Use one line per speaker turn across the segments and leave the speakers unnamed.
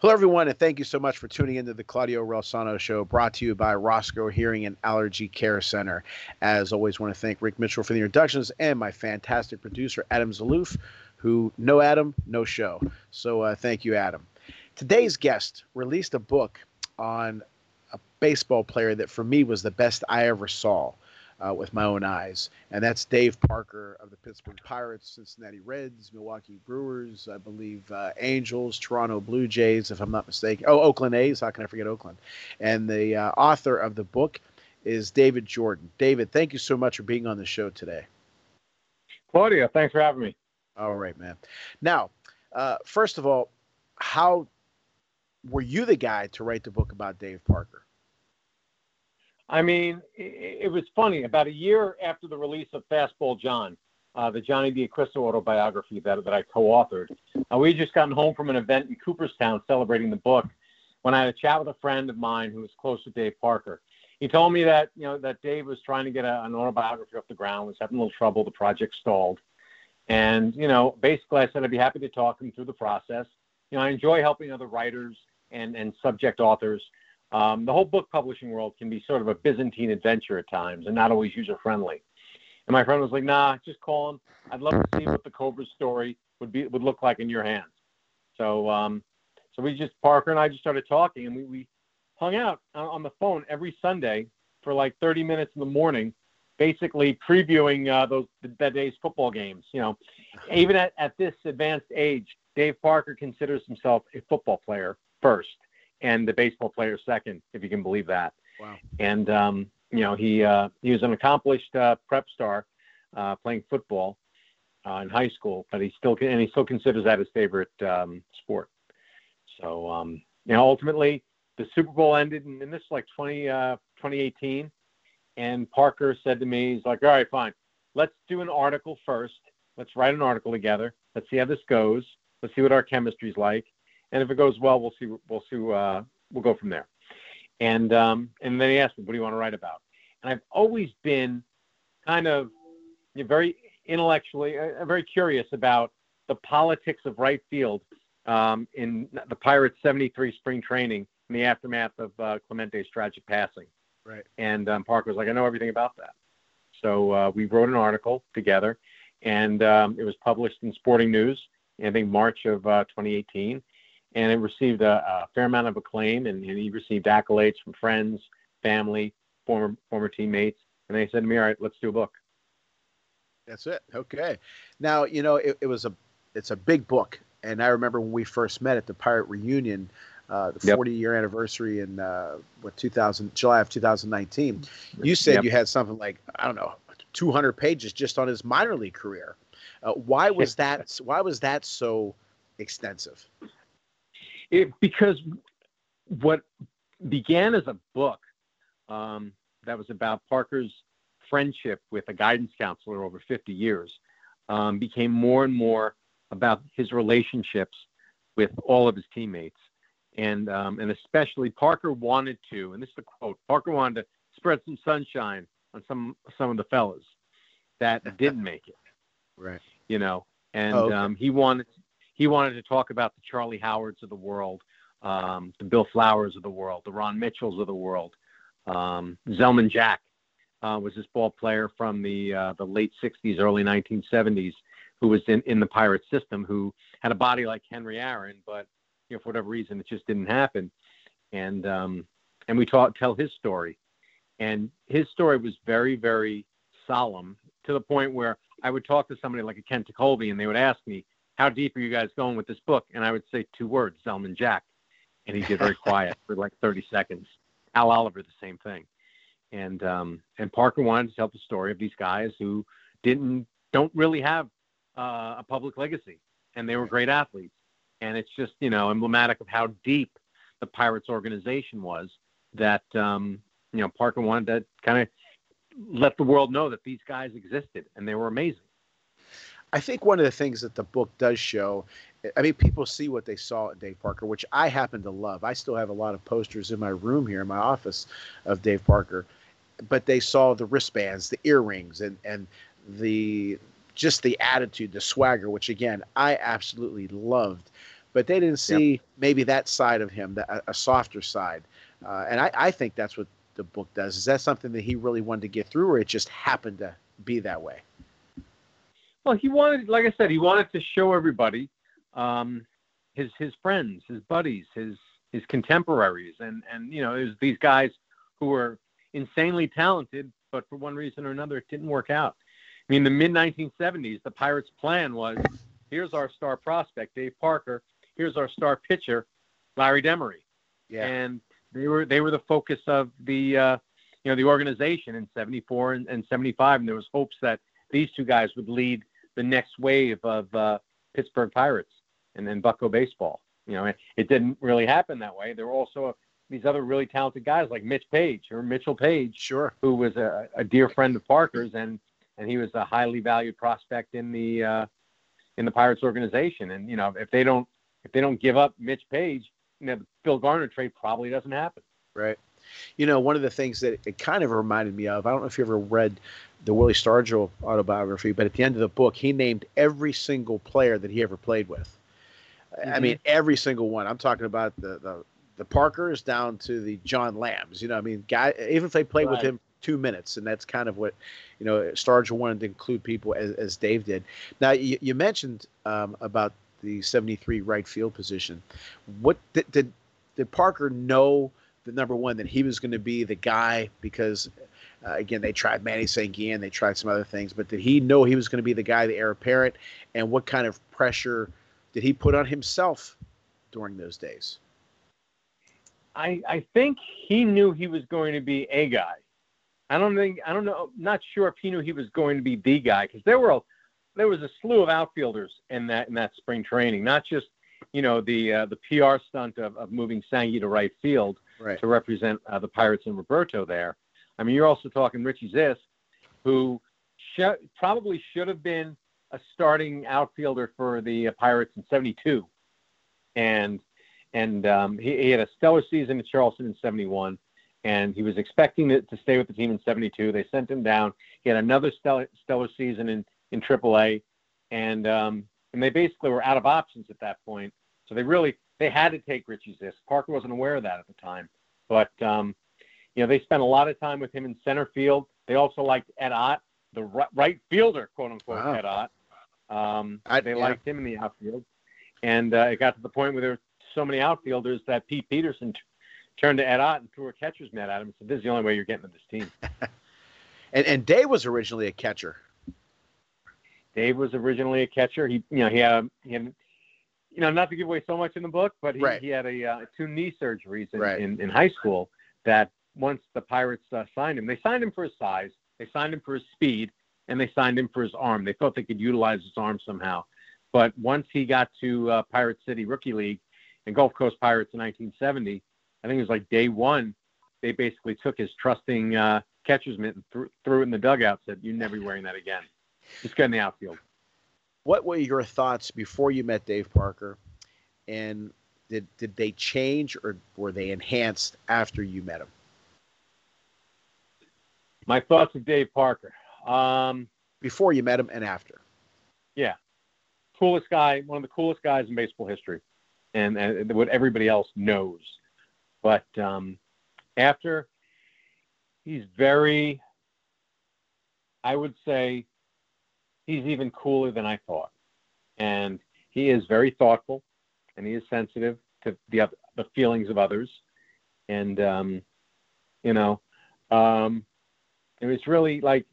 Hello, everyone, and thank you so much for tuning into the Claudio Relsano Show, brought to you by Roscoe Hearing and Allergy Care Center. As always, want to thank Rick Mitchell for the introductions and my fantastic producer, Adam Zaloof, who no Adam, no show. So uh, thank you, Adam. Today's guest released a book on a baseball player that for me was the best I ever saw uh, with my own eyes. And that's Dave Parker of the Pittsburgh Pirates, Cincinnati Reds, Milwaukee Brewers, I believe uh, Angels, Toronto Blue Jays, if I'm not mistaken. Oh, Oakland A's. How can I forget Oakland? And the uh, author of the book is David Jordan. David, thank you so much for being on the show today.
Claudia, thanks for having me.
All right, man. Now, uh, first of all, how were you the guy to write the book about Dave Parker?
I mean, it, it was funny. About a year after the release of Fastball John, uh, the Johnny D'Acquisto autobiography that, that I co-authored, uh, we had just gotten home from an event in Cooperstown celebrating the book when I had a chat with a friend of mine who was close to Dave Parker. He told me that you know that Dave was trying to get a, an autobiography off the ground, was having a little trouble, the project stalled, and you know basically I said I'd be happy to talk him through the process. You know I enjoy helping other writers and and subject authors um, the whole book publishing world can be sort of a Byzantine adventure at times and not always user friendly. And my friend was like, "Nah, just call him. I'd love to see what the Cobra story would be would look like in your hands." So, um, so we just Parker and I just started talking, and we, we hung out on the phone every Sunday for like 30 minutes in the morning, basically previewing uh, those that day's football games. You know, even at, at this advanced age, Dave Parker considers himself a football player first and the baseball player second, if you can believe that.
Wow.
And um, you know, he uh, he was an accomplished uh, prep star, uh, playing football uh, in high school, but he still and he still considers that his favorite um, sport. So um, you know, ultimately, the Super Bowl ended in, in this like 20, uh, 2018, and Parker said to me, he's like, "All right, fine, let's do an article first. Let's write an article together. Let's see how this goes. Let's see what our chemistry's like." And if it goes well, we'll see. We'll see. Uh, we'll go from there. And um, and then he asked me, "What do you want to write about?" And I've always been kind of you know, very intellectually, uh, very curious about the politics of right field um, in the Pirates' '73 spring training in the aftermath of uh, Clemente's tragic passing.
Right.
And um, Parker was like, "I know everything about that." So uh, we wrote an article together, and um, it was published in Sporting News. I think March of uh, 2018 and it received a, a fair amount of acclaim, and, and, he received accolades from friends, family, former former teammates, and they said to me, "All right, let's do a book."
That's it. Okay. Now you know it, it was a it's a big book, and I remember when we first met at the Pirate Reunion. Uh, the 40 year anniversary in uh, what 2000 July of 2019. You said yep. you had something like I don't know 200 pages just on his minor league career. Uh, why was that? why was that so extensive?
It, because what began as a book um, that was about Parker's friendship with a guidance counselor over 50 years um, became more and more about his relationships with all of his teammates. And, um, and especially Parker wanted to, and this is a quote, Parker wanted to spread some sunshine on some, some of the fellas that didn't make it.
Right.
You know, and oh, okay. um, he wanted he wanted to talk about the Charlie Howards of the world, um, the Bill Flowers of the world, the Ron Mitchells of the world. Um, Zelman Jack uh, was this ball player from the uh, the late '60s, early 1970s, who was in, in the Pirate system, who had a body like Henry Aaron, but you know for whatever reason it just didn't happen. And um, and we taught, tell his story, and his story was very very solemn to the point where I would talk to somebody like a Kent Tekulve, and they would ask me, how deep are you guys going with this book? And I would say two words, Zelman Jack. And he'd get very quiet for like 30 seconds. Al Oliver, the same thing. And um, and Parker wanted to tell the story of these guys who didn't don't really have uh, a public legacy, and they were great athletes. And it's just you know emblematic of how deep the Pirates organization was that um, you know, Parker wanted to kind of let the world know that these guys existed and they were amazing.
I think one of the things that the book does show, I mean, people see what they saw at Dave Parker, which I happen to love. I still have a lot of posters in my room here in my office of Dave Parker, but they saw the wristbands, the earrings, and and the just the attitude, the swagger, which again I absolutely loved. But they didn't see yep. maybe that side of him, a, a softer side, uh, and I, I think that's what the book does. Is that something that he really wanted to get through, or it just happened to be that way?
Well, he wanted, like I said, he wanted to show everybody um, his his friends, his buddies, his his contemporaries, and and you know, it was these guys who were insanely talented, but for one reason or another, it didn't work out. I mean, the mid 1970s, the Pirates' plan was: here's our star prospect, Dave Parker. Here's our star pitcher, Larry Demery. Yeah. And they were they were the focus of the uh, you know the organization in 74 and, and 75 and there was hopes that these two guys would lead the next wave of uh, Pittsburgh Pirates and then Bucco baseball. You know, it, it didn't really happen that way. There were also these other really talented guys like Mitch Page or Mitchell Page,
sure,
who was a, a dear friend of Parker's and and he was a highly valued prospect in the uh, in the Pirates organization. And you know, if they don't if they don't give up Mitch Page, you know, the Phil Garner trade probably doesn't happen.
Right. You know, one of the things that it kind of reminded me of, I don't know if you ever read the Willie Stargell autobiography, but at the end of the book, he named every single player that he ever played with. Mm-hmm. I mean, every single one. I'm talking about the, the the Parkers down to the John Lambs. You know, I mean, guy even if they played right. with him two minutes, and that's kind of what you know Stargell wanted to include people as, as Dave did. Now, you, you mentioned um, about the 73 right field position. What did, did did Parker know the number one that he was going to be the guy because uh, again they tried Manny Sanguillen, they tried some other things, but did he know he was going to be the guy, the heir apparent, and what kind of pressure did he put on himself during those days?
I I think he knew he was going to be a guy. I don't think I don't know. Not sure if he knew he was going to be the guy because there were a, there was a slew of outfielders in that in that spring training. Not just you know the uh, the PR stunt of, of moving Sangy to right field
right.
to represent uh, the Pirates and Roberto there. I mean, you're also talking Richie Zisk, who probably should have been a starting outfielder for the uh, Pirates in '72, and and um, he, he, had a stellar season at Charleston in '71, and he was expecting to, to stay with the team in '72. They sent him down. He had another stellar, stellar season in in AAA, and um, and they basically were out of options at that point. So they really they had to take Richie Zisk. Parker wasn't aware of that at the time, but um, you know they spent a lot of time with him in center field. They also liked Ed Ott, the right fielder, quote unquote, wow. Ed Ott. Um, I, they yeah. liked him in the outfield, and uh, it got to the point where there were so many outfielders that Pete Peterson t- turned to Ed Ott and threw a catcher's mitt at him and said, "This is the only way you're getting to this team."
and and Dave was originally a catcher.
Dave was originally a catcher. He, you know, he had, he had, you know, not to give away so much in the book, but he, right. he had a uh, two knee surgeries in, right. in, in high school. That once the Pirates uh, signed him, they signed him for his size, they signed him for his speed, and they signed him for his arm. They thought they could utilize his arm somehow. But once he got to uh, Pirate City Rookie League and Gulf Coast Pirates in 1970, I think it was like day one, they basically took his trusting uh, catcher's mitt and threw, threw it in the dugout. Said, "You're never wearing that again." Just get in the outfield.
What were your thoughts before you met Dave Parker, and did did they change or were they enhanced after you met him?
My thoughts of Dave Parker. Um,
before you met him and after.
Yeah, coolest guy, one of the coolest guys in baseball history, and, and what everybody else knows. But um, after, he's very, I would say, he's even cooler than I thought. And he is very thoughtful and he is sensitive to the the feelings of others. And um, you know, um, it was really like,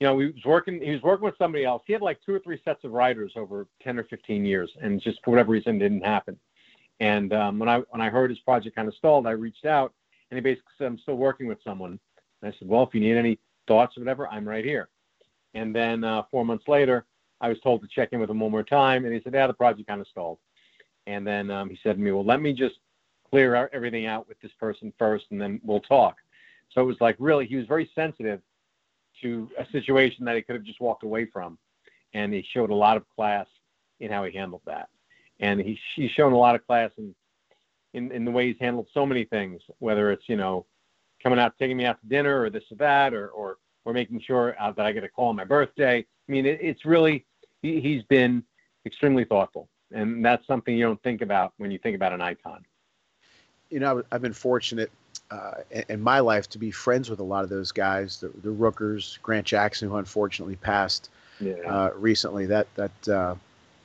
you know, he was working. He was working with somebody else. He had like two or three sets of writers over ten or fifteen years, and just for whatever reason, didn't happen. And um, when I when I heard his project kind of stalled, I reached out, and he basically said, "I'm still working with someone." And I said, "Well, if you need any thoughts or whatever, I'm right here." And then uh, four months later, I was told to check in with him one more time, and he said, "Yeah, the project kind of stalled." And then um, he said to me, "Well, let me just clear everything out with this person first, and then we'll talk." So it was like really, he was very sensitive to a situation that he could have just walked away from, and he showed a lot of class in how he handled that. And he, he's shown a lot of class in, in in the way he's handled so many things, whether it's you know coming out, taking me out to dinner, or this or that, or or or making sure uh, that I get a call on my birthday. I mean, it, it's really he, he's been extremely thoughtful, and that's something you don't think about when you think about an icon.
You know, I've been fortunate uh, in my life to be friends with a lot of those guys, the, the Rookers, Grant Jackson, who unfortunately passed yeah. uh, recently. That that uh,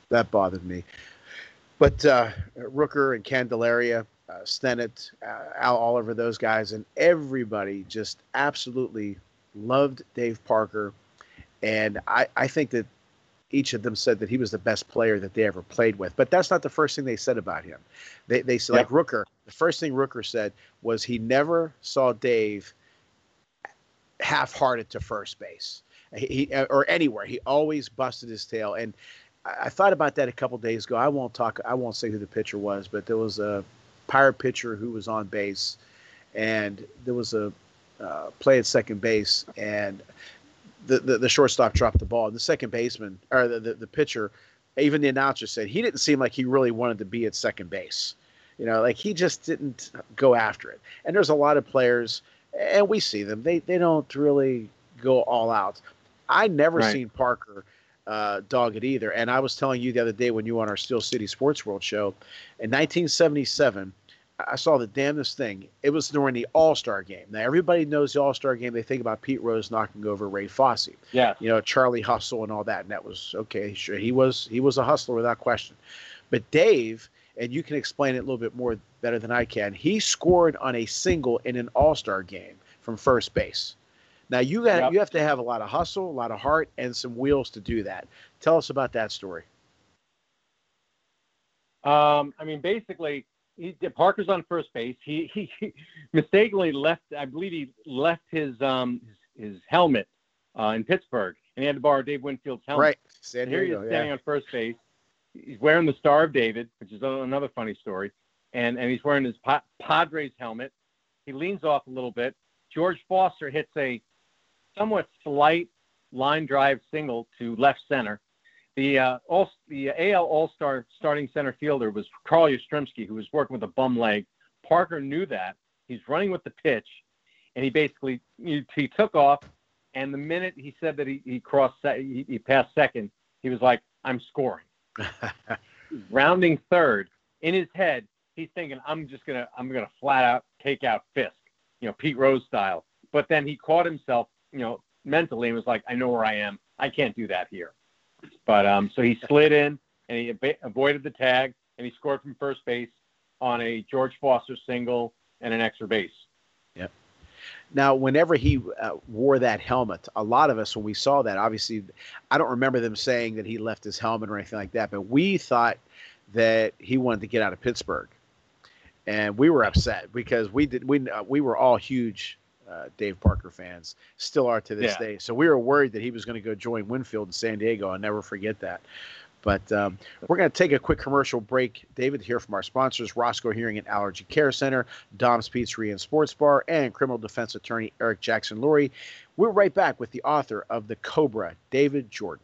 that bothered me. But uh, Rooker and Candelaria, uh, Stennett, uh, Al Oliver, those guys, and everybody just absolutely loved Dave Parker. And I, I think that each of them said that he was the best player that they ever played with. But that's not the first thing they said about him. They, they said, like Rooker, the first thing Rooker said was he never saw Dave half hearted to first base he, or anywhere. He always busted his tail. And I, I thought about that a couple days ago. I won't talk, I won't say who the pitcher was, but there was a pirate pitcher who was on base and there was a uh, play at second base and the, the, the shortstop dropped the ball. And the second baseman or the, the, the pitcher, even the announcer said he didn't seem like he really wanted to be at second base. You know, like he just didn't go after it. And there's a lot of players, and we see them. They they don't really go all out. I never right. seen Parker uh, dog it either. And I was telling you the other day when you were on our Steel City Sports World show, in 1977, I saw the damnedest thing. It was during the All Star game. Now everybody knows the All Star game. They think about Pete Rose knocking over Ray Fosse.
Yeah.
You know Charlie Hustle and all that, and that was okay. Sure, he was he was a hustler without question. But Dave, and you can explain it a little bit more better than I can. He scored on a single in an All Star game from first base. Now you got yep. you have to have a lot of hustle, a lot of heart, and some wheels to do that. Tell us about that story.
Um, I mean, basically, he, Parker's on first base. He, he, he mistakenly left. I believe he left his um his, his helmet uh, in Pittsburgh, and he had to borrow Dave Winfield's helmet.
Right.
San here he is standing yeah. on first base. He's wearing the Star of David, which is another funny story, and and he's wearing his pa- Padres helmet. He leans off a little bit. George Foster hits a somewhat slight line drive single to left center. The uh, all the AL All Star starting center fielder was Carl Yastrzemski, who was working with a bum leg. Parker knew that. He's running with the pitch, and he basically he, he took off. And the minute he said that he, he crossed, he, he passed second, he was like, "I'm scoring." Rounding third in his head, he's thinking, "I'm just gonna, I'm gonna flat out take out Fisk, you know, Pete Rose style." But then he caught himself, you know, mentally and was like, "I know where I am. I can't do that here." But um, so he slid in and he ab- avoided the tag and he scored from first base on a George Foster single and an extra base.
Yep. Now, whenever he uh, wore that helmet, a lot of us, when we saw that, obviously, I don't remember them saying that he left his helmet or anything like that, but we thought that he wanted to get out of Pittsburgh, and we were upset because we did we uh, we were all huge uh, Dave Parker fans, still are to this yeah. day. So we were worried that he was going to go join Winfield in San Diego. I'll never forget that. But um, we're going to take a quick commercial break. David, here from our sponsors Roscoe Hearing and Allergy Care Center, Dom's Pizzeria and Sports Bar, and criminal defense attorney Eric Jackson Lurie. We're right back with the author of The Cobra, David Jordan.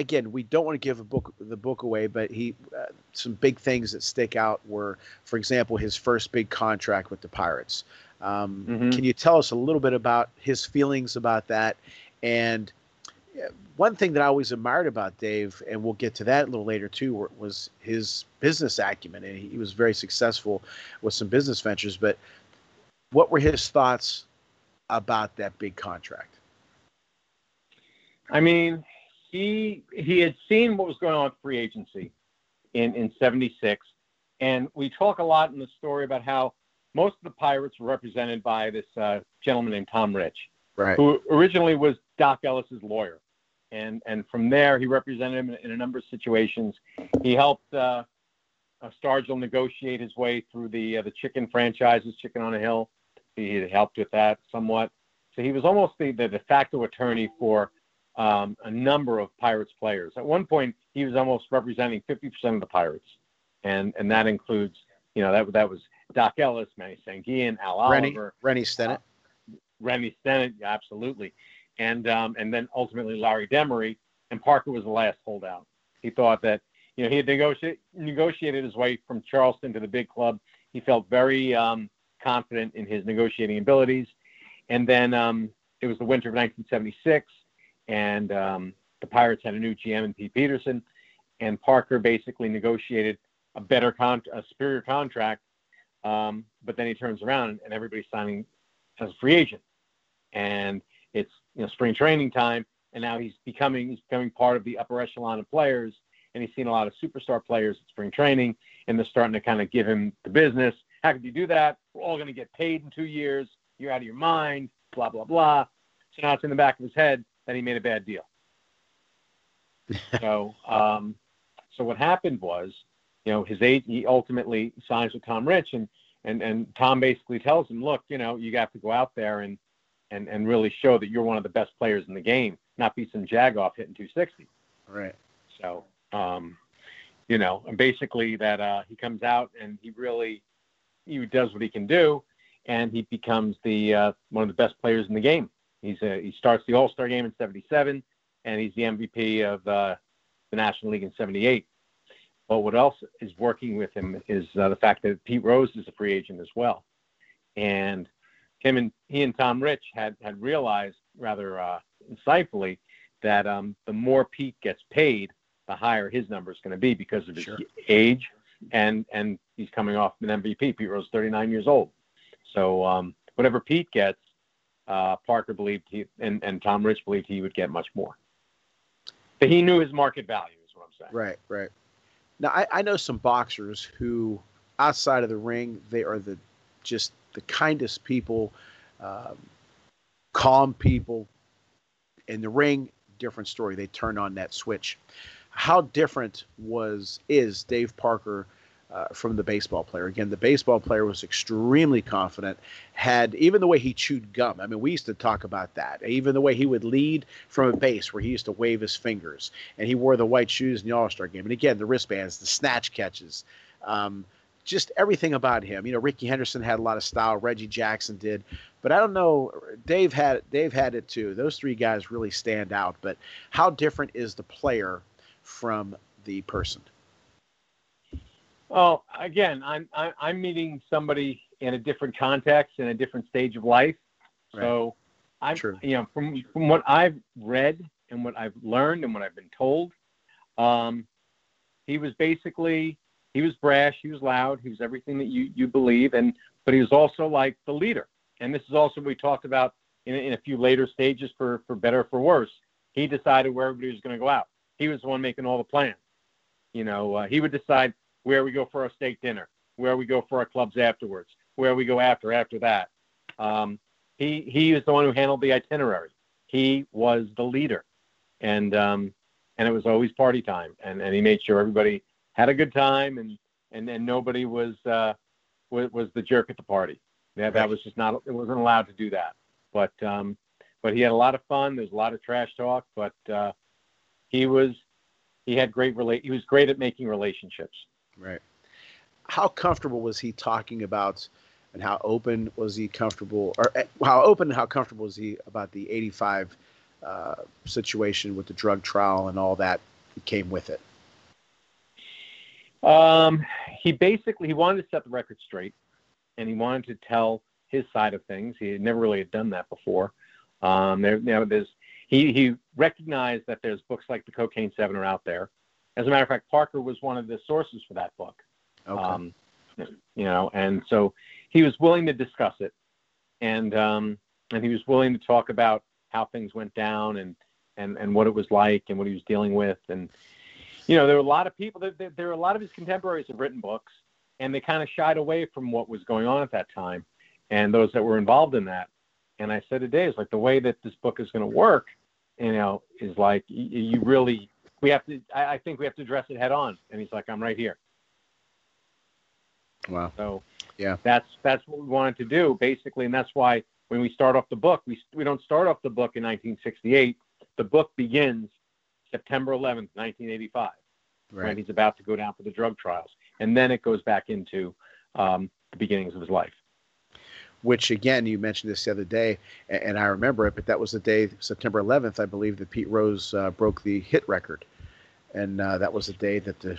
again, we don't want to give a book the book away, but he uh, some big things that stick out were, for example, his first big contract with the Pirates. Um, mm-hmm. Can you tell us a little bit about his feelings about that? And one thing that I always admired about Dave, and we'll get to that a little later too, was his business acumen, and he was very successful with some business ventures. But what were his thoughts about that big contract?
I mean, he he had seen what was going on with free agency in in 76 and we talk a lot in the story about how most of the pirates were represented by this uh, gentleman named Tom Reich
right.
who originally was Doc Ellis's lawyer. And and from there he represented him in, in a number of situations. He helped uh, uh, Stargell negotiate his way through the uh, the chicken franchises chicken on a hill. He helped with that somewhat. So he was almost the, the de facto attorney for um, a number of Pirates players. At one point, he was almost representing 50% of the Pirates, and and that includes, you know, that that was Doc Ellis, Manny Sanguillen, Al
Rennie,
Oliver,
Rennie Stennett,
uh, Rennie Stennett, absolutely, and um, and then ultimately Larry Demery, and Parker was the last holdout. He thought that you know he had negotiated negotiated his way from Charleston to the big club. He felt very um, confident in his negotiating abilities, and then um, it was the winter of 1976 and um, the Pirates had a new GM in Pete Peterson, and Parker basically negotiated a better con- a superior contract. Um, but then he turns around and everybody's signing as a free agent, and it's you know spring training time, and now he's becoming he's becoming part of the upper echelon of players, and he's seen a lot of superstar players at spring training, and they're starting to kind of give him the business. How could you do that? We're all going to get paid in two years. You're out of your mind. Blah blah blah. So now it's in the back of his head that he made a bad deal. so, um, so what happened was, you know, his age, he ultimately signs with Tom Reich, and and and Tom basically tells him, look, you know, you got to go out there and and and really show that you're one of the best players in the game, not be some jagoff hitting 260.
Right.
So, um, you know, and basically that uh, he comes out and he really he does what he can do, and he becomes the uh, one of the best players in the game. He's a, he starts the All Star game in '77, and he's the MVP of uh, the National League in '78. But what else is working with him is uh, the fact that Pete Rose is a free agent as well, and him and he and Tom Reich had had realized rather uh, insightfully that um, the more Pete gets paid, the higher his number is going to be because of his sure. age, and and he's coming off an MVP. Pete Rose, is 39 years old, so um, whatever Pete gets, uh, Parker believed he and, and Tom Reich believed he would get much more. But he knew his market value, is what I'm saying.
Right, right. Now I, I know some boxers who, outside of the ring, they are the just the kindest people, um, calm people. In the ring, different story. They turn on that switch. How different was is Dave Parker? Uh, from the baseball player. Again, the baseball player was extremely confident, had even the way he chewed gum. I mean, we used to talk about that. Even the way he would lead from a base where he used to wave his fingers, and he wore the white shoes in the All Star game. And again, the wristbands, the snatch catches. Um, just everything about him. You know, Rickey Henderson had a lot of style. Reggie Jackson did, but I don't know. Dave had Dave had it too. Those three guys really stand out. But how different is the player from the person?
Well, again, I'm I'm meeting somebody in a different context in a different stage of life. Right. So I'm True. you know from from what I've read and what I've learned and what I've been told, um, he was basically he was brash, he was loud, he was everything that you you believe, and but he was also like the leader. And this is also what we talked about in, in a few later stages for for better for worse. He decided where everybody was going to go out. He was the one making all the plans. You know, uh, he would decide where we go for our steak dinner, where we go for our clubs afterwards, where we go after after that. Um, he he was the one who handled the itinerary. He was the leader, and um, and it was always party time, and and he made sure everybody had a good time, and and then nobody was uh, was was the jerk at the party. Yeah, that was just not it wasn't allowed to do that. But um, but he had a lot of fun. There's a lot of trash talk, but uh, he was he had great relate. He was great at making relationships.
Right. How comfortable was he talking about, and how open was he comfortable, or eh, how open and how comfortable was he about the '85 uh, situation with the drug trial and all that came with it?
Um, he basically he wanted to set the record straight, and he wanted to tell his side of things. He had never really had done that before. Um, there, you know, there's he he recognized that there's books like the Cocaine Seven are out there. As a matter of fact, Parker was one of the sources for that book.
Okay. Um,
you know, and so he was willing to discuss it, and um, and he was willing to talk about how things went down and and and what it was like and what he was dealing with and you know there were a lot of people there, there were a lot of his contemporaries have written books and they kind of shied away from what was going on at that time and those that were involved in that and i said today is like the way that this book is going to work you know is like you really we have to I, I think we have to address it head on and he's like i'm right here
wow
so
yeah
that's that's what we wanted to do basically and that's why when we start off the book, we, we don't start off the book in 1968. The book begins September 11th, 1985, right. when he's about to go down for the drug trials. And then it goes back into um, the beginnings of his life.
Which, again, you mentioned this the other day, and I remember it, but that was the day, September 11th, I believe, that Pete Rose uh, broke the hit record. And uh, that was the day that the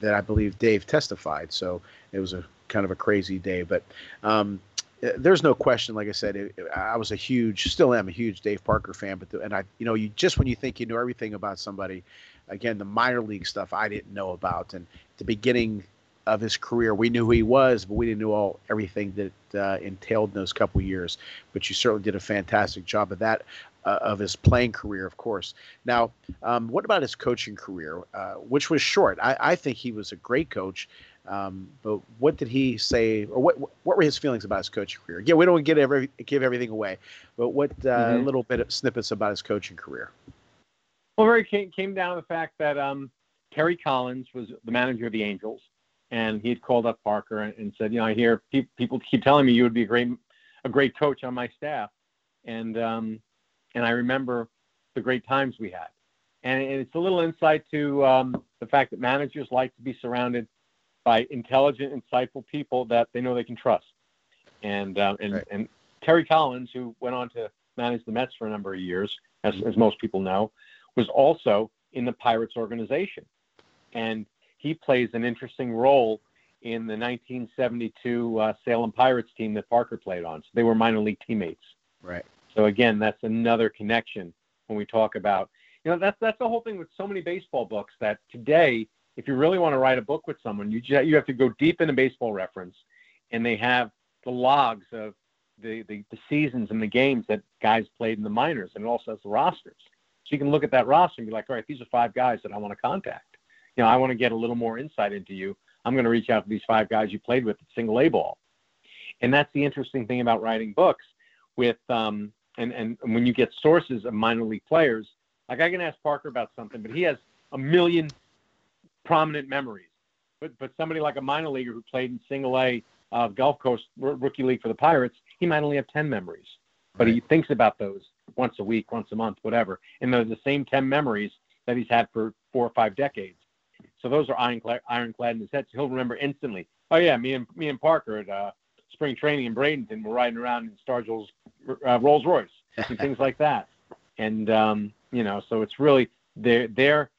that I believe Dave testified. So it was a kind of a crazy day. But um, uh, there's no question. Like I said, it, I was a huge, still am a huge Dave Parker fan. But the, and I, you know, you just when you think you know everything about somebody, again, the minor league stuff I didn't know about, and the beginning of his career, we knew who he was, but we didn't know all everything that uh, entailed in those couple years. But you certainly did a fantastic job of that. Uh, of his playing career, of course. Now, um, what about his coaching career, uh, which was short? I, I, think he was a great coach, um, but what did he say, or what what were his feelings about his coaching career? Again, we don't get every give everything away, but what uh, mm-hmm. little bit of snippets about his coaching career?
Well, it came, came down to the fact that um, Terry Collins was the manager of the Angels, and he had called up Parker and, and said, you know, I hear pe- people keep telling me you would be a great a great coach on my staff, and um, and I remember the great times we had, and it's a little insight to um, the fact that managers like to be surrounded by intelligent, insightful people that they know they can trust. And uh, and right. and Terry Collins, who went on to manage the Mets for a number of years, as, as most people know, was also in the Pirates organization, and he plays an interesting role in the 1972 uh, Salem Pirates team that Parker played on. So they were minor league teammates.
Right.
So again, that's another connection when we talk about you know that's that's the whole thing with so many baseball books that today if you really want to write a book with someone, you just, you have to go deep into baseball reference, and they have the logs of the, the, the seasons and the games that guys played in the minors, and it also has the rosters. So you can look at that roster and be like, all right, these are five guys that I want to contact. You know, I want to get a little more insight into you. I'm going to reach out to these five guys you played with at single A ball. And that's the interesting thing about writing books with um, and, and when you get sources of minor league players, like I can ask Parker about something, but he has a million prominent memories. But but somebody like a minor leaguer who played in Single A uh, Gulf Coast Rookie League for the Pirates, he might only have ten memories, but right. he thinks about those once a week, once a month, whatever, and they're the same ten memories that he's had for four or five decades. So those are ironclad, ironclad in his head. So he'll remember instantly. Oh yeah, me and me and Parker at uh, spring training in Bradenton were riding around in Stargell's uh, Rolls Royce and things like that. And um, you know, so it's really they're they're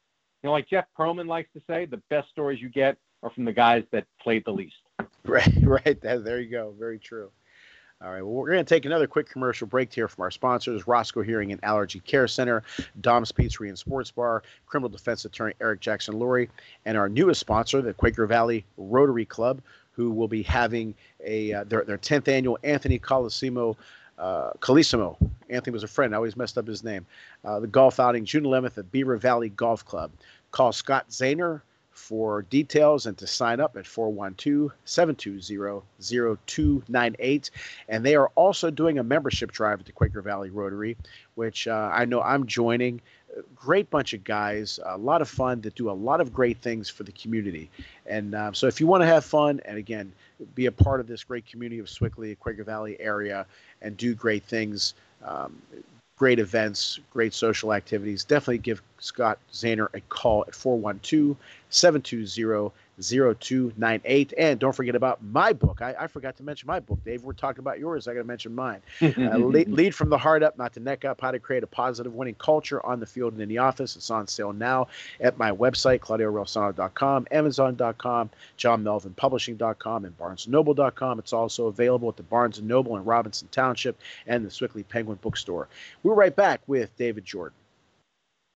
you know, like Jeff Pearlman likes to say, the best stories you get are from the guys that played the least.
Right, right. There you go. Very true. All right. Well, we're going to take another quick commercial break here from our sponsors Roscoe Hearing and Allergy Care Center, Dom's Pizzeria and Sports Bar, criminal defense attorney Eric Jackson Lurie, and our newest sponsor, the Quaker Valley Rotary Club, who will be having a uh, their, their 10th annual Anthony Colosimo uh, Calissimo. Anthony was a friend. I always messed up his name. Uh, the golf outing, June 11th at Beaver Valley Golf Club. Call Scott Zahner for details and to sign up at 412-720-0298 and they are also doing a membership drive at the quaker valley rotary which uh, i know i'm joining great bunch of guys, a lot of fun that do a lot of great things for the community. And uh, so, if you want to have fun, and again, be a part of this great community of Sewickley, Quaker Valley area, and do great things, um, great events, great social activities, definitely give Scott Zahner a call at 412 720 0298. And don't forget about my book. I, I, forgot to mention my book, Dave. We're talking about yours. I got to mention mine. Uh, lead, lead, from the heart up, not the neck up, how to create a positive winning culture on the field and in the office. It's on sale now at my website, ClaudiaRosano.com, Amazon.com, JohnMelvinPublishing.com, and BarnesandNoble.com. It's also available at the Barnes & Noble in Robinson Township and the Sewickley Penguin Bookstore. We're right back with David Jordan.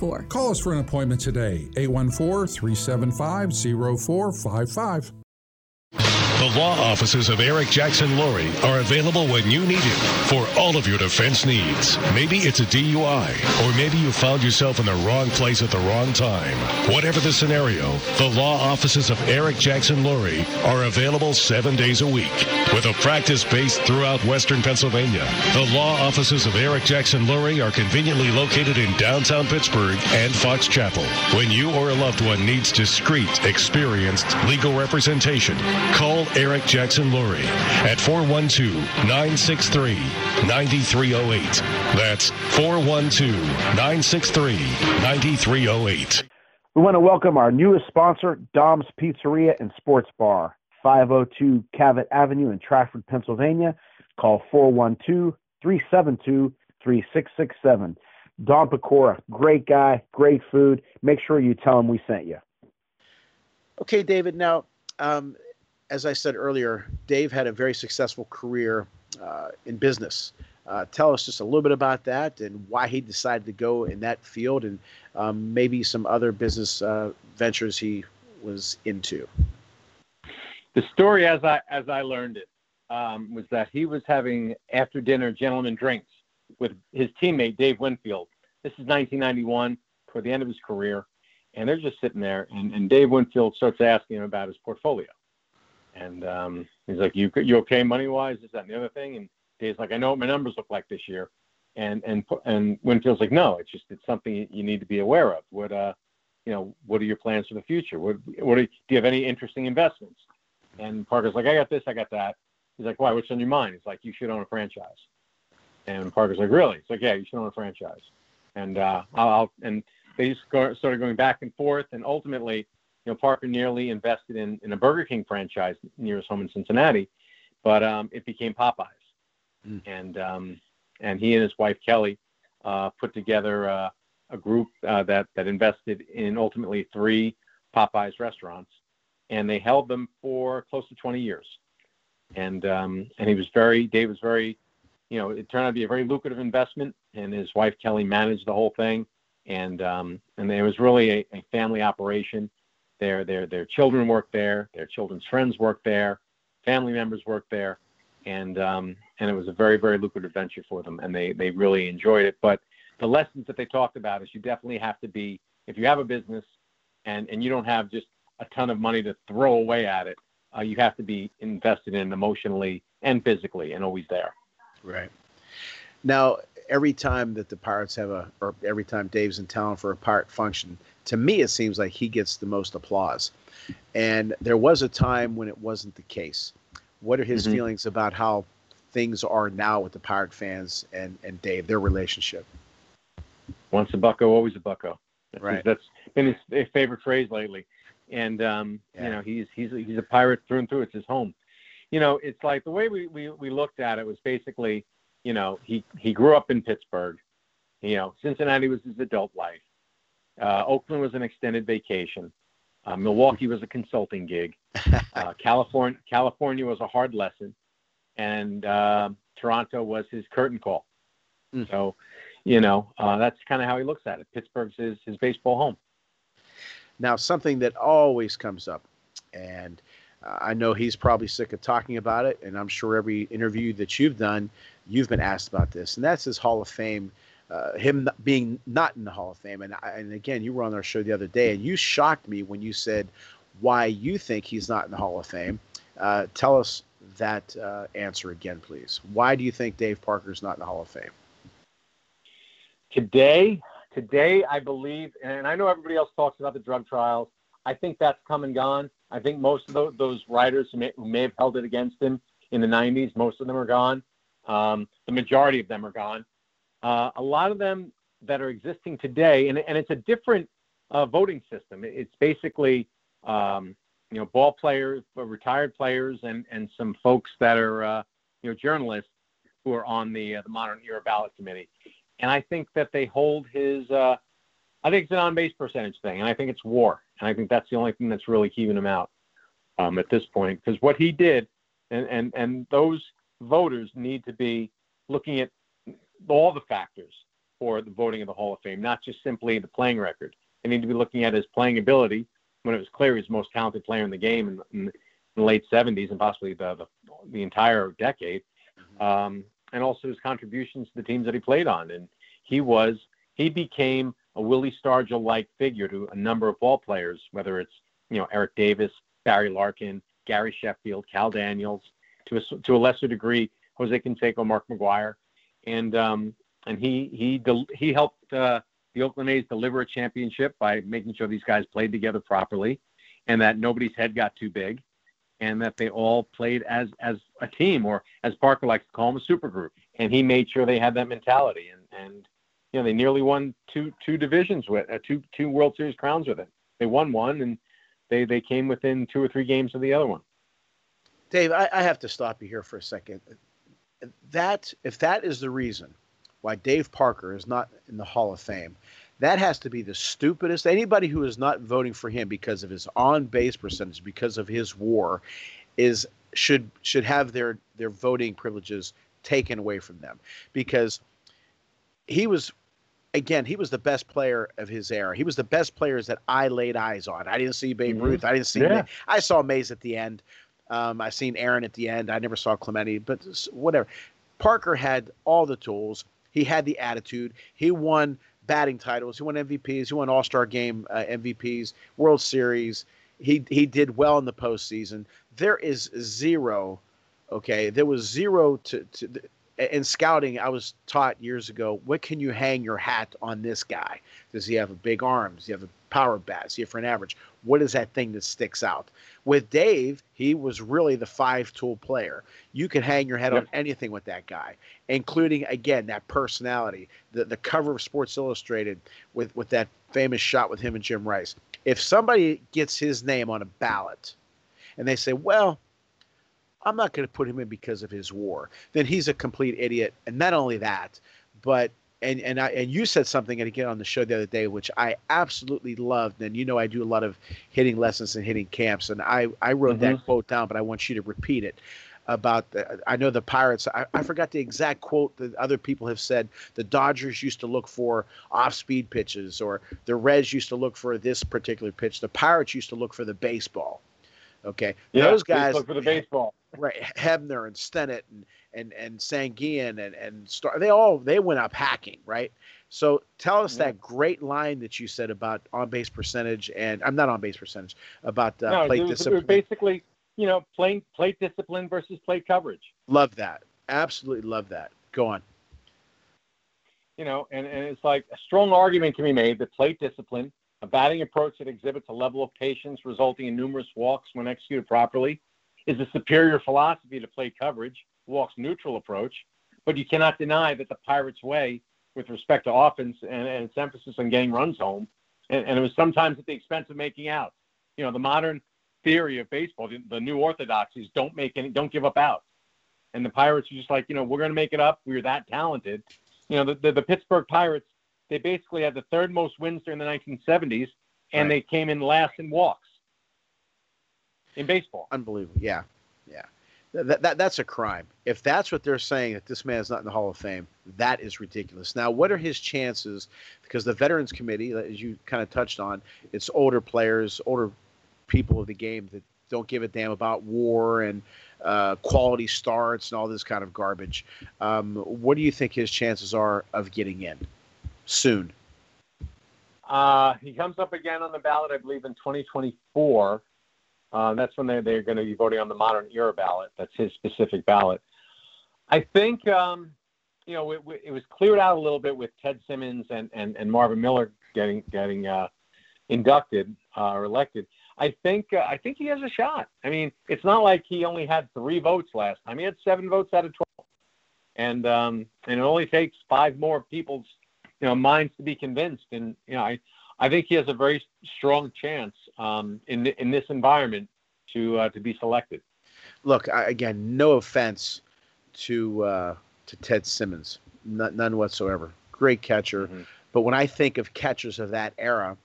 for.
Call us for an appointment today, 814 375 0455.
The law offices of Eric Jackson Lurie are available when you need it for all of your defense needs. Maybe it's a DUI, or maybe you found yourself in the wrong place at the wrong time. Whatever the scenario, the law offices of Eric Jackson Lurie are available seven days a week. With a practice based throughout western Pennsylvania, the law offices of Eric Jackson Lurie are conveniently located in downtown Pittsburgh and Fox Chapel. When you or a loved one needs discreet, experienced legal representation, call Eric Jackson Lurie at 412 963 9308. That's 412 963 9308.
We want to welcome our newest sponsor, Dom's Pizzeria and Sports Bar, 502 Cavett Avenue in Trafford, Pennsylvania. Call 412 372 3667. Don Pecora, great guy, great food. Make sure you tell him we sent you. Okay, David. Now, um, as I said earlier, Dave had a very successful career uh, in business. Uh, tell us just a little bit about that and why he decided to go in that field and um, maybe some other business uh, ventures he was into.
The story, as I as I learned it, um, was that he was having after dinner gentlemen drinks with his teammate Dave Winfield. This is 1991, toward the end of his career, and they're just sitting there, and, and Dave Winfield starts asking him about his portfolio. And um, he's like, "You you okay money wise? Is that the other thing?" And Dave's like, "I know what my numbers look like this year." And and and Winfield's like, "No, it's just it's something you need to be aware of. What uh, you know, what are your plans for the future? What what are, do you have any interesting investments?" And Parker's like, "I got this, I got that." He's like, "Why? What's on your mind?" He's like, "You should own a franchise." And Parker's like, "Really?" He's like, "Yeah, you should own a franchise." And uh, I'll, and they just go, started going back and forth, and ultimately you know, Parker nearly invested in, in a Burger King franchise near his home in Cincinnati, but um, it became Popeyes. Mm. And um, and he and his wife Kelly uh, put together uh, a group uh, that that invested in ultimately three Popeyes restaurants, and they held them for close to 20 years. And um, and he was very Dave was very, you know, it turned out to be a very lucrative investment, and his wife Kelly managed the whole thing, and um, and it was really a, a family operation their their their children work there, their children's friends work there, family members work there, and um, and it was a very very lucrative venture for them, and they they really enjoyed it. But the lessons that they talked about is you definitely have to be if you have a business and and you don't have just a ton of money to throw away at it, uh, you have to be invested in emotionally and physically and always there.
Right. Now, every time that the Pirates have a, or every time Dave's in town for a Pirate function, to me, it seems like he gets the most applause. And there was a time when it wasn't the case. What are his mm-hmm. feelings about how things are now with the Pirate fans and, and Dave, their relationship?
Once a Bucco, always a Bucco.
That's, right.
That's been his favorite phrase lately. And, um, yeah. you know, he's, he's, he's a pirate through and through. It's his home. You know, it's like the way we, we, we looked at it was basically, you know, he, he grew up in Pittsburgh. You know, Cincinnati was his adult life. Uh, Oakland was an extended vacation. Uh, Milwaukee was a consulting gig. Uh, California, California was a hard lesson, and uh, Toronto was his curtain call. Mm. So, you know, uh, that's kind of how he looks at it. Pittsburgh's his, his baseball home.
Now, something that always comes up, and uh, I know he's probably sick of talking about it, and I'm sure every interview that you've done, you've been asked about this, and that's his Hall of Fame. Uh, him being not in the Hall of Fame, and and again, you were on our show the other day, and you shocked me when you said why you think he's not in the Hall of Fame. Uh, tell us that uh, answer again, please. Why do you think Dave Parker's not in the Hall of Fame?
Today, today, I believe, and I know everybody else talks about the drug trials. I think that's come and gone. I think most of those, those writers who may, who may, have held it against him in the 90s, most of them are gone. Um, the majority of them are gone. Uh, a lot of them that are existing today, and, and it's a different uh, voting system. It's basically, um, you know, ball players, uh, retired players, and, and some folks that are, uh, you know, journalists who are on the, uh, the modern era ballot committee. And I think that they hold his, uh, I think it's an on base percentage thing, and I think it's war. And I think that's the only thing that's really keeping him out um, at this point. Because what he did, and, and, and those voters need to be looking at all the factors for the voting of the Hall of Fame, not just simply the playing record. They need to be looking at his playing ability when it was clear he was the most talented player in the game in, in, in the late 70s and possibly the, the, the entire decade. Mm-hmm. Um, and also his contributions to the teams that he played on. And he was, he became a Willie Stargell like figure to a number of ball players, whether it's, you know, Eric Davis, Barry Larkin, Gary Sheffield, Kal Daniels, to a, to a lesser degree, Jose Canseco, Mark McGwire. And, um, and he, he, del- he helped uh, the Oakland A's deliver a championship by making sure these guys played together properly and that nobody's head got too big and that they all played as as a team, or as Parker likes to call them, a super group. And he made sure they had that mentality, and and you know they nearly won two two divisions with uh, two two World Series crowns with it. They won one, and they they came within two or three games of the other one.
Dave, I, I have to stop you here for a second. That if that is the reason why Dave Parker is not in the Hall of Fame, that has to be the stupidest. Anybody who is not voting for him because of his on base percentage, because of his war, is should should have their their voting privileges taken away from them. Because he was again he was the best player of his era. He was the best players that i laid eyes on. I didn't see babe mm-hmm. ruth. I didn't see yeah. i saw mays at the end. Um, i seen aaron at the end. I never saw clemente but whatever. Parker had all the tools. He had the attitude. He won batting titles. He won MVPs. He won All Star Game uh, MVPs, World Series. He he did well in the postseason. There is zero. Okay, there was zero to to. In scouting, I was taught years ago. What can you hang your hat on this guy? Does he have a big arm? Does he have a power bat? Is he for an average? What is that thing that sticks out? With Dave, he was really the five tool player. You could hang your head yep. on anything with that guy, including again that personality. The the cover of Sports Illustrated with with that famous shot with him and Jim Rice. If somebody gets his name on a ballot, and they say, "Well, I'm not going to put him in because of his war," then he's a complete idiot. And not only that, but and and I and you said something and again on the show the other day, which I absolutely loved. And you know, I do a lot of hitting lessons and hitting camps, and I I wrote mm-hmm. that quote down, but I want you to repeat it. About the, I know the Pirates. I, I forgot the exact quote that other people have said. The Dodgers used to look for off-speed pitches, or the Reds used to look for this particular pitch. The Pirates used to look for the baseball. Okay,
yeah,
those guys
look for the baseball.
Right, Hebner and Stennett and and and Sanguillen and and Star, they all they went up hacking, right? So tell us yeah. that great line that you said about on base percentage and I'm not on base percentage about uh,
no,
plate
was,
discipline.
Basically, you know, plate plate discipline versus plate coverage.
Love that. Absolutely love that. Go on.
You know, and, and it's like a strong argument can be made that plate discipline, a batting approach that exhibits a level of patience resulting in numerous walks when executed properly, is a superior philosophy to plate coverage walks neutral approach, but you cannot deny that the Pirates' way with respect to offense and, and its emphasis on getting runs home, and, and, it was sometimes at the expense of making outs. You know, the modern theory of baseball, the, the new orthodoxies, don't make any, don't give up outs. And the Pirates are just like, you know, we're going to make it up. We're that talented. You know, the, the, the Pittsburgh Pirates, they basically had the third most wins during the 1970s, and right. they came in last in walks in baseball.
Unbelievable. Yeah. Yeah. That, that that's a crime. If that's what they're saying that this man is not in the Hall of Fame, that is ridiculous. Now, what are his chances? Because the Veterans Committee, as you kind of touched on, it's older players, older people of the game that don't give a damn about war and uh, quality starts and all this kind of garbage. Um, what do you think his chances are of getting in soon?
Uh, he comes up again on the ballot, I believe, in 2024. Uh, that's when they're, they're going to be voting on the modern era ballot. That's his specific ballot. I think, um, you know, it, it, was cleared out a little bit with Ted Simmons and, and, and Marvin Miller getting getting uh, inducted uh, or elected. I think uh, I think he has a shot. I mean, it's not like he only had three votes last time. He had seven votes out of twelve, and um, and it only takes five more people's you know minds to be convinced. And you know, I I think he has a very strong chance um, in in this environment to uh, to be selected.
Look, I, again, no offense to uh, to Ted Simmons, none, none whatsoever. Great catcher, mm-hmm. but when I think of catchers of that era,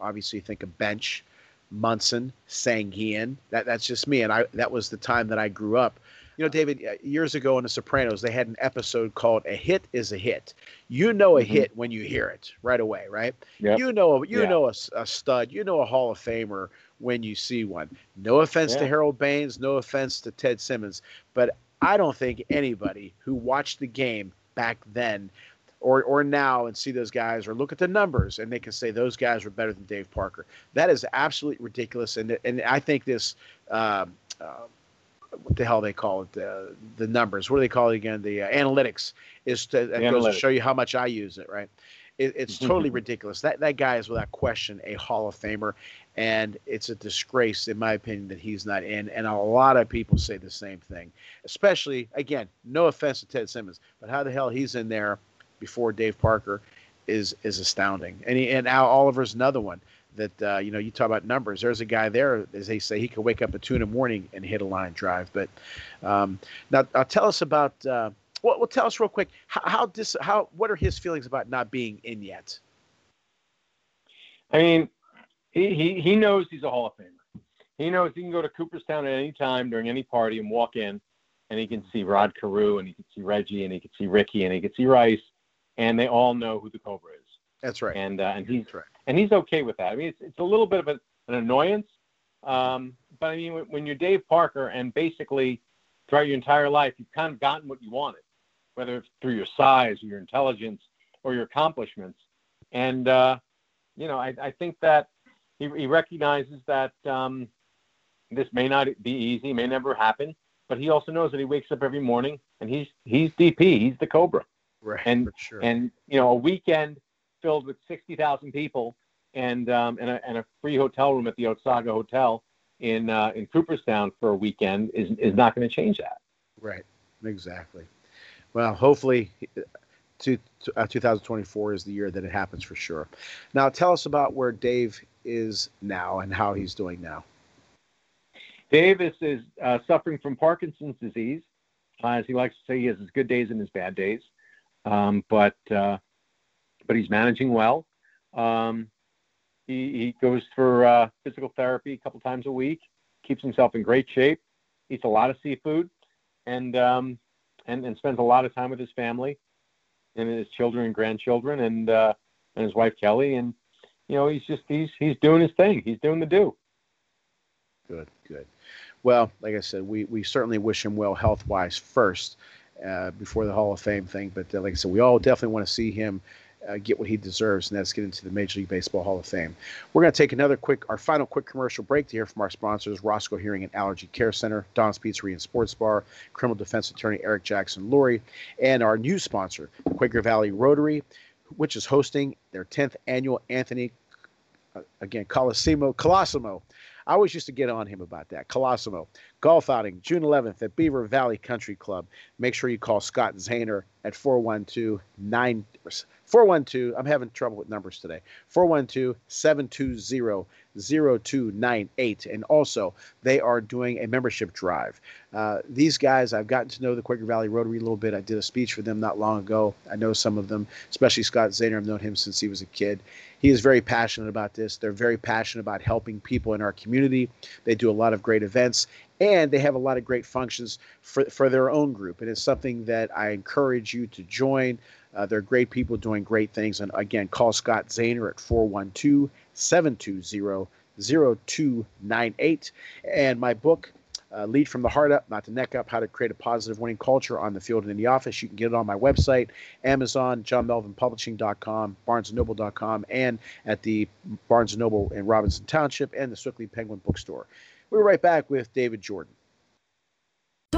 obviously think of Bench Munson, Sanguillen. That that's just me, and I that was the time that I grew up. You know, David, years ago in The Sopranos, they had an episode called "A Hit Is a Hit." You know a mm-hmm. hit when you hear it right away, right? Yep. You know, you yeah. know a, a, stud, you know a Hall of Famer when you see one. No offense yeah. to Harold Baines, no offense to Ted Simmons, but I don't think anybody who watched the game back then or or now and see those guys or look at the numbers and they can say those guys were better than Dave Parker. That is absolutely ridiculous. And and I think this. Uh, what the hell they call it? The the numbers. What do they call it again? The uh, analytics is to, that goes to show you how much I use it. Right. It, it's totally ridiculous. That that guy is without question a Hall of Famer, and it's a disgrace, in my opinion, that he's not in. And a lot of people say the same thing. Especially again, no offense to Ted Simmons, but how the hell he's in there before Dave Parker is is astounding. And he, and Al Oliver's another one that uh, you know you talk about numbers. There's a guy there, as they say, he could wake up at two in the morning and hit a line drive. But um, now, uh, tell us about. Uh, well, well, tell us real quick how how, dis, how what are his feelings about not being in yet?
I mean, he, he he knows he's a Hall of Famer. He knows he can go to Cooperstown at any time during any party and walk in, and he can see Rod Carew and he can see Reggie and he can see Rickey and he can see Rice and they all know who the Cobra is.
That's right.
And uh, and he's right. and he's okay with that. I mean, it's it's a little bit of a, an annoyance, um, but I mean, when you're Dave Parker and basically throughout your entire life you've kind of gotten what you wanted, whether it's through your size or your intelligence or your accomplishments, and uh, you know, I, I think that he, he recognizes that um, this may not be easy, may never happen, but he also knows that he wakes up every morning and he's he's DP, he's the Cobra.
Right.
And
sure.
and you know a weekend filled with sixty thousand people and um, and, a, and a free hotel room at the Otesaga Hotel in uh, in Cooperstown for a weekend is is not going to change that.
Right. Exactly. Well, hopefully. To, uh, 2024 is the year that it happens for sure. Now, tell us about where Dave is now and how he's doing now.
Davis is, is uh, suffering from Parkinson's disease. Uh, as he likes to say, he has his good days and his bad days um, but uh, but he's managing well. Um, he, he goes for uh, physical therapy a couple times a week, keeps himself in great shape, eats a lot of seafood, and um, and and spends a lot of time with his family and his children and grandchildren and uh, and his wife Kelly. And you know, he's just he's he's doing his thing. He's doing the do.
Good, good. Well, like I said, we, we certainly wish him well health wise first uh, before the Hall of Fame thing. But uh, like I said, we all definitely want to see him uh, get what he deserves, and that's get into the Major League Baseball Hall of Fame. We're going to take another quick, our final quick commercial break to hear from our sponsors, Roscoe Hearing and Allergy Care Center, Dom's Pizzeria and Sports Bar, criminal defense attorney Eric Jackson Lurie, and our new sponsor, Quaker Valley Rotary, which is hosting their 10th annual Anthony, uh, again, Colosimo, Colosimo I always used to get on him about that. Colosimo. Golf outing, June 11th at Beaver Valley Country Club. Make sure you call Scott Zahner at 412 9 412, I'm having trouble with numbers today. 412 720 0298. And also, they are doing a membership drive. Uh, these guys, I've gotten to know the Quaker Valley Rotary a little bit. I did a speech for them not long ago. I know some of them, especially Scott Zahner. I've known him since he was a kid. He is very passionate about this. They're very passionate about helping people in our community. They do a lot of great events and they have a lot of great functions for, for their own group. And it's something that I encourage you to join. Uh, they're great people doing great things. And again, call Scott Zahner at 412 720 0298. And my book, uh, Lead from the Heart Up, Not the Neck Up How to Create a Positive Winning Culture on the Field and in the Office. You can get it on my website, Amazon, JohnMelvinPublishing.com, BarnesandNoble.com, and at the Barnes and Noble in Robinson Township and the Sewickley Penguin Bookstore. We're right back with David Jordan.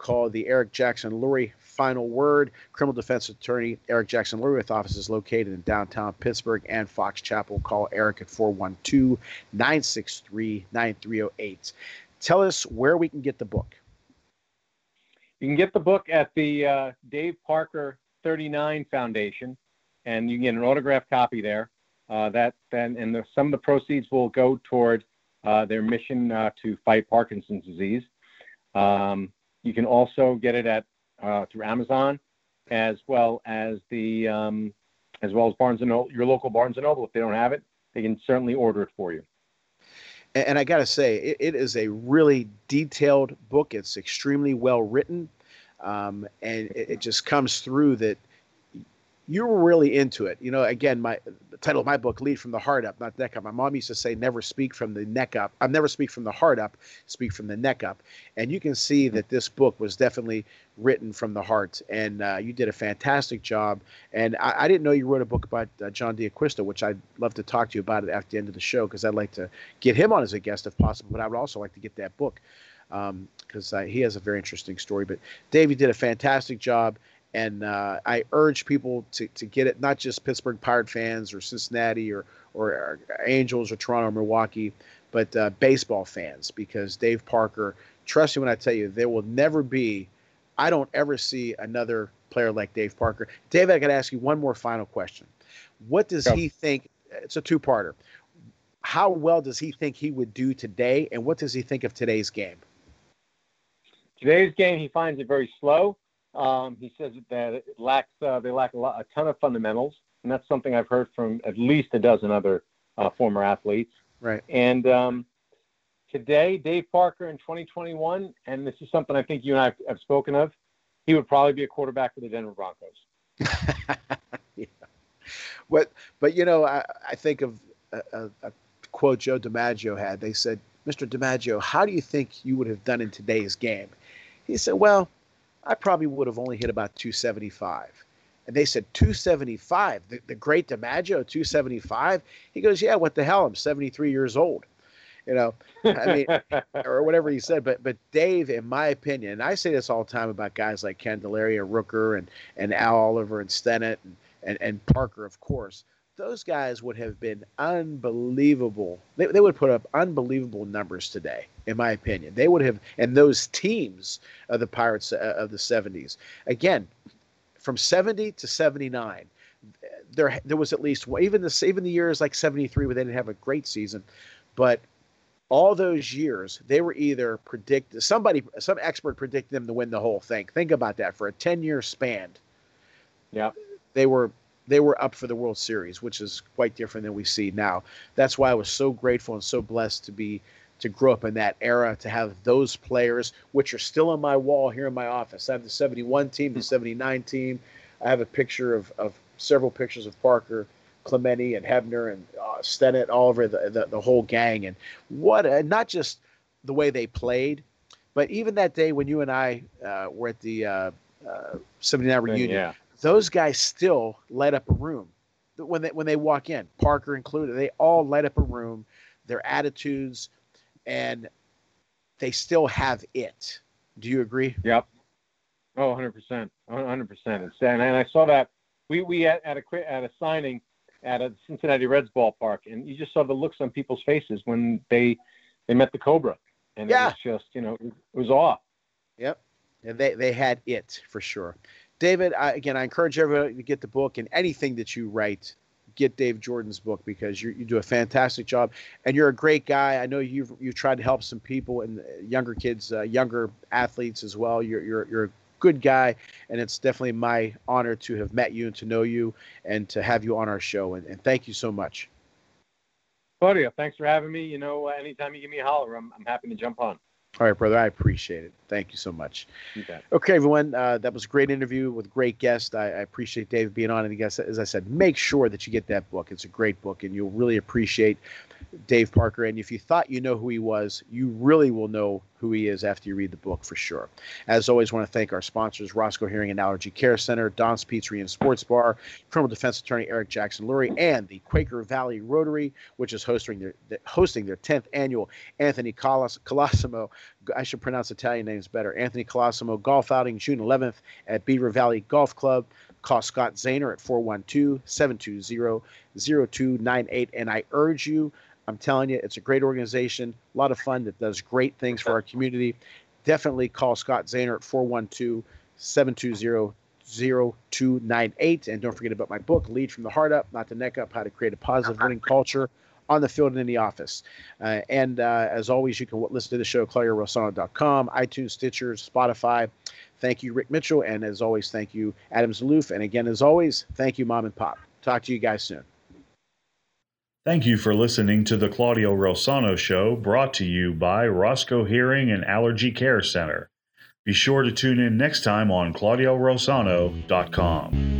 called the Eric Jackson Lurie Final Word. Criminal defense attorney Eric Jackson Lurie with offices located in downtown Pittsburgh and Fox Chapel. Call Eric at 412 963 9308. Tell us where we can get the book.
You can get the book at the uh, Dave Parker 39 Foundation, and you can get an autographed copy there. Uh, that then, and the, some of the proceeds will go toward uh, their mission uh, to fight Parkinson's disease. Um, you can also get it at uh, through Amazon, as well as the um, as well as Barnes and Noble, your local Barnes and Noble. If they don't have it, they can certainly order it for you.
And, and I got to say, it, it is a really detailed book. It's extremely well written, um, and it, it just comes through that you were really into it. You know, again, my the title of my book, Lead from the Heart Up, not Neck Up. My mom used to say, never speak from the neck up. I never speak from the heart up, speak from the neck up. And you can see that this book was definitely written from the heart. And uh, you did a fantastic job. And I, I, didn't know you wrote a book about uh, John D'Acquisto, which I'd love to talk to you about it after the end of the show because I'd like to get him on as a guest if possible. But I would also like to get that book because um, uh, he has a very interesting story. But Dave, you did a fantastic job. And uh, I urge people to, to get it, not just Pittsburgh Pirate fans or Cincinnati or, or, or Angels or Toronto or Milwaukee, but uh, baseball fans, because Dave Parker, trust me when I tell you, there will never be, I don't ever see another player like Dave Parker. Dave, I got to ask you one more final question. What does he think? It's a two parter. How well does he think he would do today, and what does he think of today's game?
Today's game, he finds it very slow um, he says that it lacks uh, they lack a, lot, a ton of fundamentals, and that's something I've heard from at least a dozen other uh, former athletes.
Right.
And um, today, Dave Parker in 2021, and this is something I think you and I have spoken of, he would probably be a quarterback for the Denver Broncos.
yeah. What, but you know, I, I think of a, a, a quote Joe DiMaggio had. They said, "Mr. DiMaggio, how do you think you would have done in today's game?" He said, "Well." I probably would have only hit about 275. And they said 275. The, the great DiMaggio, 275. He goes, yeah, what the hell? I'm 73 years old. you know, I mean, or whatever he said. But but Dave, in my opinion, and I say this all the time about guys like Candelaria, Rooker, and and Al Oliver and Stennett and, and, and Parker, of course. Those guys would have been unbelievable. They, they would put up unbelievable numbers today, in my opinion. They would have, and those teams of the Pirates uh, of the 70s. Again, from 70 to 79, there there was at least even the even the years like 73 where they didn't have a great season, but all those years they were either predict somebody some expert predicted them to win the whole thing. Think about that for a 10 year span.
Yeah,
they were they were up for the World Series, which is quite different than we see now. That's why I was so grateful and so blessed to be to grow up in that era, to have those players, which are still on my wall here in my office. I have the 71 team, the 79 team. I have a picture of, of several pictures of Parker, Clemente, and Hebner, and uh, Stennett, all over the, the, the whole gang. And what, a, not just the way they played, but even that day when you and I uh, were at the uh, uh 79 reunion,
yeah.
those guys still light up a room when they when they walk in. Parker included, they all light up a room. Their attitudes, and they still have it. Do you agree?
Yep. Oh, 100%. 100%. And, and I saw that we we at, at a at a signing at a Cincinnati Reds ballpark, and you just saw the looks on people's faces when they they met the Cobra, and
Yeah.
it was just you know it was awe.
Yep. And they, they had it for sure. David, I, again, I encourage everybody to get the book and anything that you write, get Dave Jordan's book because you you do a fantastic job and you're a great guy. I know you've you've tried to help some people and younger kids, uh, younger athletes as well. You're you're you're a good guy, and it's definitely my honor to have met you and to know you and to have you on our show. And, and thank you so much.
Claudio, thanks for having me. You know, uh, anytime you give me a holler, I'm I'm happy to jump on.
All right, brother. I appreciate it. Thank you so much.
You.
Okay, everyone. Uh, that was a great interview with a great guest. I, I appreciate Dave being on. And guess, as I said, make sure that you get that book. It's a great book, and you'll really appreciate Dave Parker. And if you thought you know who he was, you really will know who he is after you read the book for sure. As always, want to thank our sponsors, Roscoe Hearing and Allergy Care Center, Dom's Pizzeria and Sports Bar, criminal defense attorney Eric Jackson Lurie, and the Quaker Valley Rotary, which is hosting their hosting their 10th annual Anthony Colosimo. I should pronounce Italian names better. Anthony Colosimo Golf Outing, June 11th at Beaver Valley Golf Club. Call Scott Zahner at 412 720 0298. And I urge you, I'm telling you, it's a great organization, a lot of fun that does great things for our community. Definitely call Scott Zahner at 412 720 0298. And don't forget about my book, Lead from the Heart Up, Not the Neck Up How to Create a Positive Winning Culture on the field and in the office. Uh, and uh, as always, you can listen to the show at ClaudioRosano.com, iTunes, Stitcher, Spotify. Thank you, Rick Mitchell. And as always, thank you, Adam Zaloof. And again, as always, thank you, Mom and Pop. Talk to you guys soon.
Thank you for listening to the Claudio Rosano Show, brought to you by Roscoe Hearing and Allergy Care Center. Be sure to tune in next time on ClaudioRosano.com.